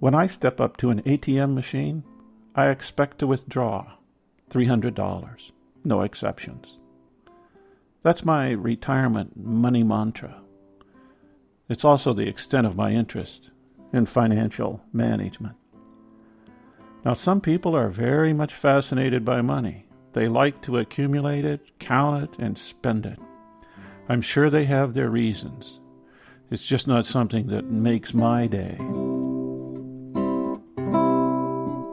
When I step up to an ATM machine, I expect to withdraw $300, no exceptions. That's my retirement money mantra. It's also the extent of my interest in financial management. Now, some people are very much fascinated by money. They like to accumulate it, count it, and spend it. I'm sure they have their reasons. It's just not something that makes my day.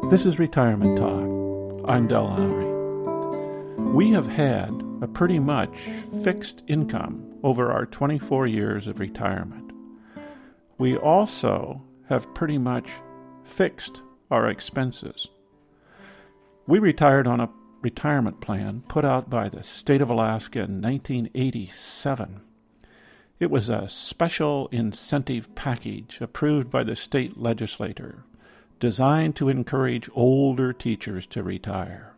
This is Retirement Talk. I'm Del Lowry. We have had a pretty much fixed income over our 24 years of retirement. We also have pretty much fixed our expenses. We retired on a retirement plan put out by the state of Alaska in 1987. It was a special incentive package approved by the state legislature designed to encourage older teachers to retire.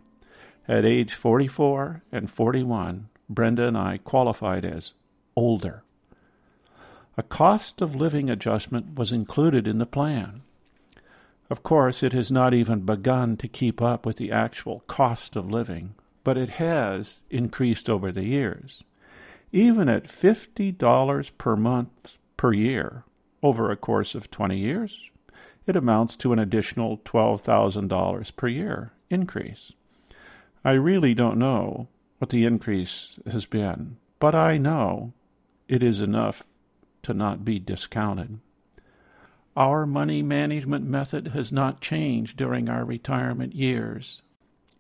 At age 44 and 41, Brenda and I qualified as older. A cost of living adjustment was included in the plan. Of course, it has not even begun to keep up with the actual cost of living, but it has increased over the years. Even at $50 per month per year over a course of 20 years, it amounts to an additional $12,000 per year increase. I really don't know what the increase has been, but I know it is enough to not be discounted. Our money management method has not changed during our retirement years.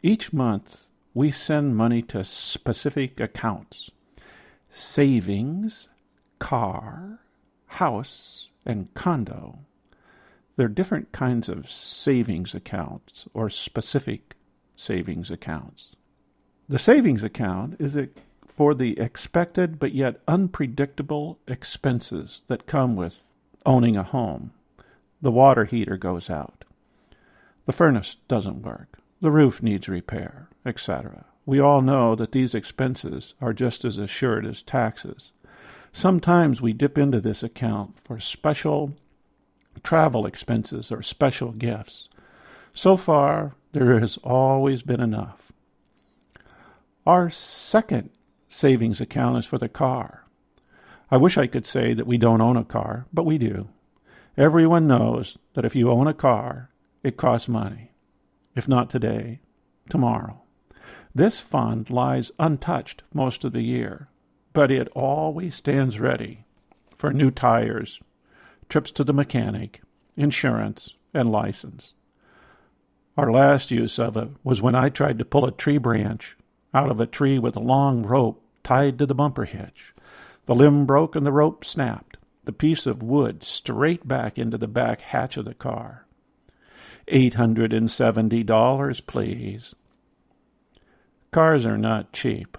Each month, we send money to specific accounts savings, car, house, and condo. There are different kinds of savings accounts or specific savings accounts. The savings account is for the expected but yet unpredictable expenses that come with owning a home. The water heater goes out. The furnace doesn't work. The roof needs repair, etc. We all know that these expenses are just as assured as taxes. Sometimes we dip into this account for special travel expenses, or special gifts. So far, there has always been enough. Our second savings account is for the car. I wish I could say that we don't own a car, but we do. Everyone knows that if you own a car, it costs money. If not today, tomorrow. This fund lies untouched most of the year, but it always stands ready for new tires, trips to the mechanic, insurance, and license. Our last use of it was when I tried to pull a tree branch out of a tree with a long rope tied to the bumper hitch. The limb broke and the rope snapped, the piece of wood straight back into the back hatch of the car. Eight hundred and seventy dollars, please. Cars are not cheap.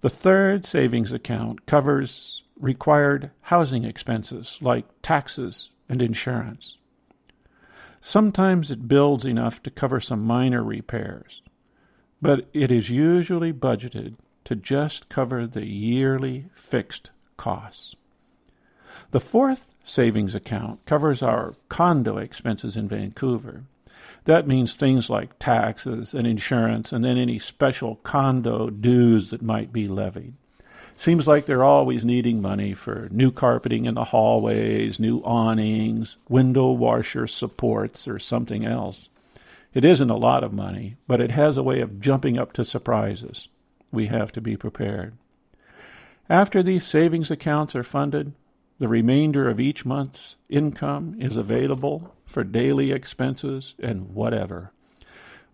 The third savings account covers required housing expenses like taxes and insurance. Sometimes it builds enough to cover some minor repairs, but it is usually budgeted to just cover the yearly fixed costs. The fourth savings account covers our condo expenses in Vancouver. That means things like taxes and insurance and then any special condo dues that might be levied. Seems like they're always needing money for new carpeting in the hallways, new awnings, window washer supports, or something else. It isn't a lot of money, but it has a way of jumping up to surprises. We have to be prepared. After these savings accounts are funded, the remainder of each month's income is available for daily expenses and whatever.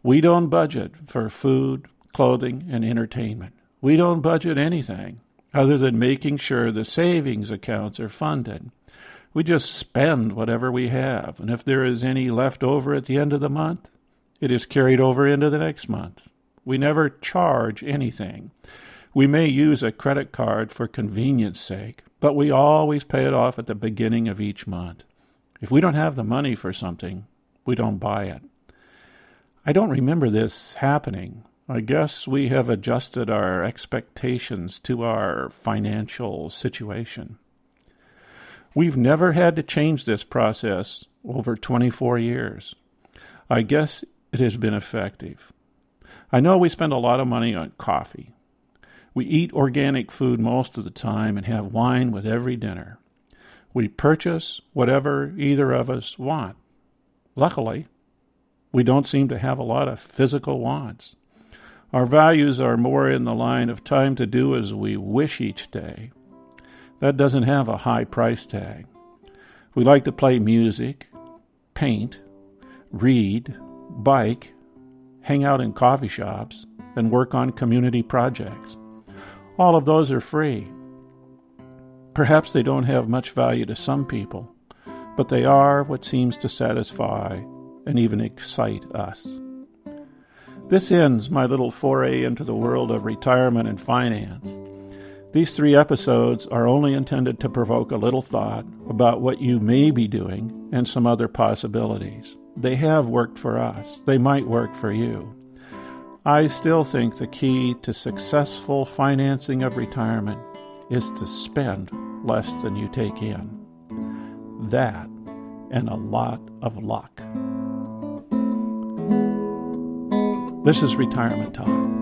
We don't budget for food, clothing, and entertainment. We don't budget anything other than making sure the savings accounts are funded. We just spend whatever we have, and if there is any left over at the end of the month, it is carried over into the next month. We never charge anything. We may use a credit card for convenience sake, but we always pay it off at the beginning of each month. If we don't have the money for something, we don't buy it. I don't remember this happening I guess we have adjusted our expectations to our financial situation. We've never had to change this process over 24 years. I guess it has been effective. I know we spend a lot of money on coffee. We eat organic food most of the time and have wine with every dinner. We purchase whatever either of us want. Luckily, we don't seem to have a lot of physical wants. Our values are more in the line of time to do as we wish each day. That doesn't have a high price tag. We like to play music, paint, read, bike, hang out in coffee shops, and work on community projects. All of those are free. Perhaps they don't have much value to some people, but they are what seems to satisfy and even excite us. This ends my little foray into the world of retirement and finance. These three episodes are only intended to provoke a little thought about what you may be doing and some other possibilities. They have worked for us, they might work for you. I still think the key to successful financing of retirement is to spend less than you take in. That and a lot of luck. This is Retirement Talk.